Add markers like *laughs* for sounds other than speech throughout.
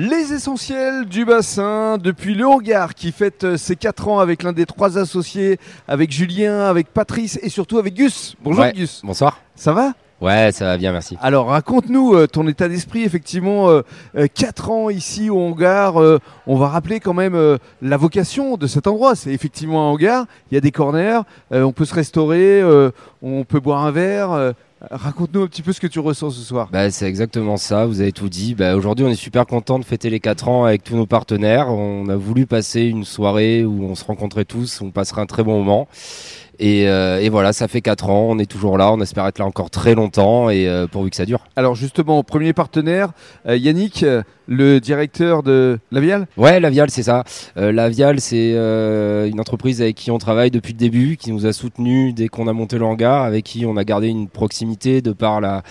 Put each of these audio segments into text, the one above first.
Les essentiels du bassin depuis le hangar qui fête euh, ses 4 ans avec l'un des trois associés, avec Julien, avec Patrice et surtout avec Gus. Bonjour Ouais. Gus. Bonsoir. Ça va? Ouais, ça va bien, merci. Alors raconte-nous euh, ton état d'esprit, effectivement, 4 ans ici au hangar. euh, on va rappeler quand même euh, la vocation de cet endroit. C'est effectivement un hangar, il y a des corners, euh, on peut se restaurer, euh, on peut boire un verre. Raconte-nous un petit peu ce que tu ressens ce soir. Bah, c'est exactement ça, vous avez tout dit. Bah, aujourd'hui, on est super content de fêter les 4 ans avec tous nos partenaires. On a voulu passer une soirée où on se rencontrait tous, on passera un très bon moment. Et, euh, et voilà, ça fait 4 ans, on est toujours là, on espère être là encore très longtemps et euh, pourvu que ça dure. Alors justement, premier partenaire, euh, Yannick, le directeur de Lavial. Ouais, Lavial, c'est ça. Euh, Lavial, c'est euh, une entreprise avec qui on travaille depuis le début, qui nous a soutenus dès qu'on a monté le hangar, avec qui on a gardé une proximité de par la,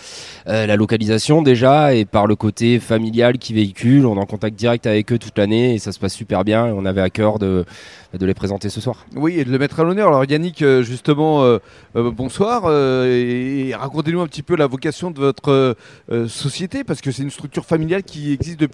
euh, la localisation déjà et par le côté familial qui véhicule. On est en contact direct avec eux toute l'année et ça se passe super bien. Et on avait à cœur de, de les présenter ce soir. Oui, et de le mettre à l'honneur. Alors Yannick, euh, justement, bonsoir. et, racontez-nous un petit peu la vocation de votre société, parce que c'est une structure familiale qui existe depuis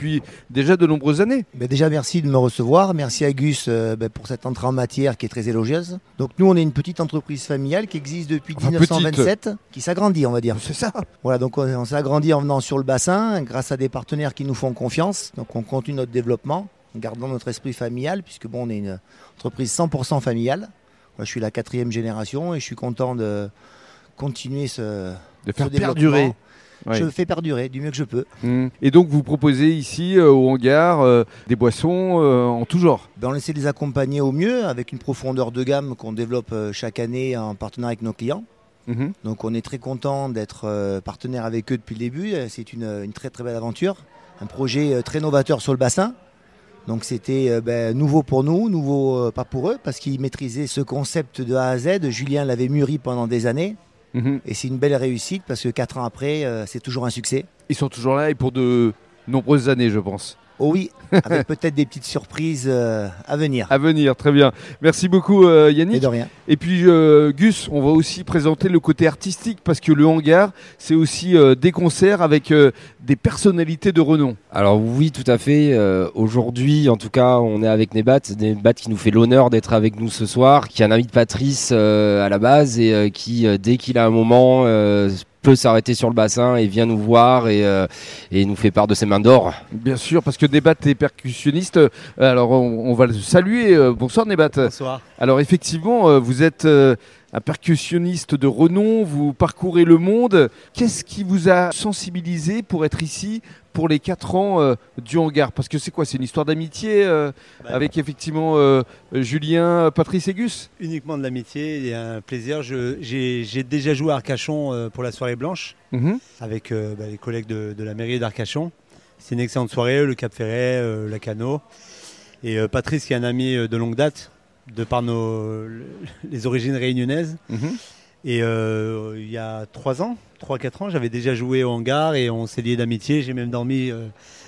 déjà de nombreuses années. Ben déjà, merci de me recevoir. Merci à Gus euh, ben, pour cette entrée en matière qui est très élogieuse. Donc, nous, on est une petite entreprise familiale qui existe depuis Enfin, 1927, qui s'agrandit, on va dire. C'est ça. Voilà, donc on, agrandi en venant sur le bassin grâce à des partenaires qui nous font confiance. Donc, on continue notre développement en gardant notre esprit familial, puisque bon, on est une entreprise 100% familiale. Moi, je suis la quatrième génération et je suis content de continuer ce, De ce faire développement. perdurer. Je fais perdurer du mieux que je peux. Mm. Et donc vous proposez ici euh, au hangar euh, des boissons euh, en tout genre. Ben, on essaie de les accompagner au mieux avec une profondeur de gamme qu'on développe chaque année en partenariat avec nos clients. Mhm. Donc on est très content d'être partenaire avec eux depuis le début. C'est une, une très très belle aventure. Un projet très novateur sur le bassin. Donc c'était ben, nouveau pour nous, nouveau pas pour eux, parce qu'ils maîtrisaient ce concept de A à Z. Julien l'avait mûri pendant des années. Mhm. Et c'est une belle réussite parce que quatre ans après, euh, c'est toujours un succès. Ils sont toujours là et pour de nombreuses années, je pense. Oh oui, *laughs* avec peut-être des petites surprises euh, à venir. À venir, très bien. Merci beaucoup euh, Et Yannick. de rien. Et puis euh, Gus, on va aussi présenter le côté artistique parce que le hangar, c'est aussi euh, des concerts avec euh, des personnalités de renom. Alors oui, tout à fait. Euh, Aujourd'hui, en tout cas, on est avec Nebat. Nebat qui nous fait l'honneur d'être avec nous ce soir, qui est un ami de Patrice euh, à la base et euh, qui, euh, dès qu'il a un moment, euh, peut s'arrêter sur le bassin et vient nous voir et, euh, et nous fait part de ses mains d'or. Bien sûr, parce que Nebat est percussionniste. Euh, Alors on, on va le saluer. Euh, Bonsoir Nebat. Bonsoir. Alors effectivement, euh, vous êtes euh, un percussionniste de renom, vous parcourez le monde. Qu'est-ce qui vous a sensibilisé pour être ici pour les 4 ans euh, du hangar? Parce que c'est quoi? C'est une histoire d'amitié euh, Bah, avec effectivement euh, Julien, Patrice et Gus Uniquement de l'amitié et un plaisir. J'ai déjà joué à Arcachon pour la soirée blanche Mhm. avec bah, les collègues de, de la mairie d'Arcachon. C'est une excellente soirée, le Cap Ferret, la Cano. Et Patrice qui est un ami de longue date, de par nos, *laughs* les origines réunionnaises. Mhm. Et euh, il y a 3 ans, 3-4 ans, j'avais déjà joué au hangar et on s'est lié d'amitié. J'ai même dormi euh,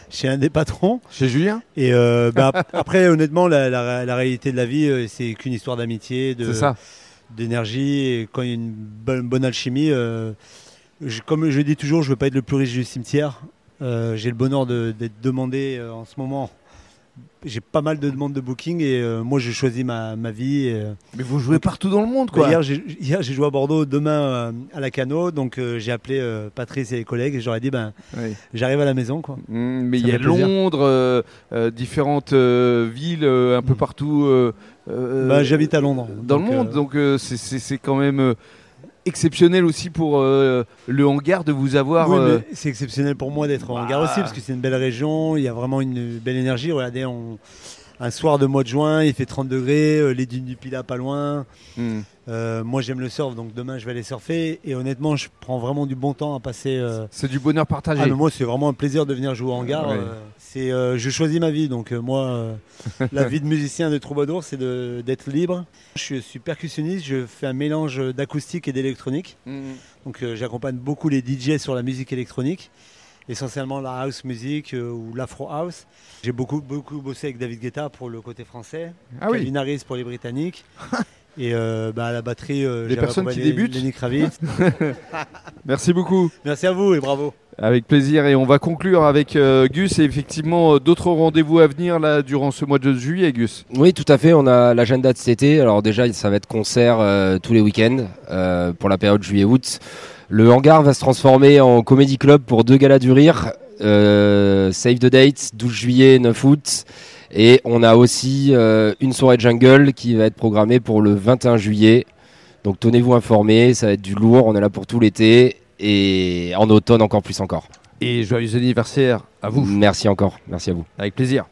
chez un des patrons. Chez Julien? Et euh, *laughs* bah, ap- après, honnêtement, la, la- la réalité de la vie, c'est qu'une histoire d'amitié, d'énergie. Et quand il y a une bonne, bonne alchimie, je- comme je dis toujours, je veux pas être le plus riche du cimetière. J'ai le bonheur de- d'être demandé en ce moment. J'ai pas mal de demandes de booking et euh, moi, je choisis ma, ma vie. et, euh, Mais vous jouez partout dans le monde, bah, quoi. hier, j'ai j'ai joué à Bordeaux, demain euh, à la Cano. Donc, euh, j'ai appelé Patrice et les collègues et j'aurais dit, ben, j'arrive à la maison. Quoi. Mm, mais il y a. Londres, différentes villes un peu Mm. partout Bah, J'habite à Londres. dans Donc, le monde. Donc c'est- quand même exceptionnel aussi pour euh, le hangar de vous avoir. Oui, euh, c'est exceptionnel pour moi d'être en Bah. aussi parce que c'est une belle région, il y a vraiment une belle énergie. Regardez, on- un soir de mois de juin, il fait 30 degrés, euh, les dunes du Pilat pas loin. mm. Euh, moi j'aime le surf, donc demain je vais aller surfer. Et honnêtement, je prends vraiment du bon temps à passer. euh, C'est du bonheur partagé. Ah, mais moi, c'est vraiment un plaisir de venir jouer en gare. Ouais. c'est, je choisis ma vie, donc moi, la *laughs* vie de musicien de troubadour, c'est de- d'être libre. Je suis percussionniste, je fais un mélange d'acoustique et d'électronique. Mm. Donc j'accompagne beaucoup les DJ sur la musique électronique, essentiellement la house music euh, ou l'afro house. J'ai beaucoup, beaucoup bossé avec David Guetta pour le côté français, Ah oui. Calvin Harris pour les Britanniques. *laughs* Et euh, bah, à la batterie, euh, Les personnes qui débutent Lenny Kravitz. *laughs* Merci beaucoup. Merci à vous et bravo. Avec plaisir et on va conclure avec euh, Gus et effectivement euh, d'autres rendez-vous à venir là durant ce mois de juillet Gus. Oui, tout à fait. On a l'agenda de cet été. Alors déjà, ça va être concert euh, tous les week-ends pour la période juillet-août. Le hangar va se transformer en comédie club pour deux galas du rire. Save the date, 12 juillet, 9 août. Et on a aussi une soirée jungle qui va être programmée pour le 21 juillet. Donc tenez-vous informés, ça va être du lourd. On est là pour tout l'été et en automne encore plus encore. Et joyeux anniversaire à vous. Merci encore. Merci à vous. Avec plaisir.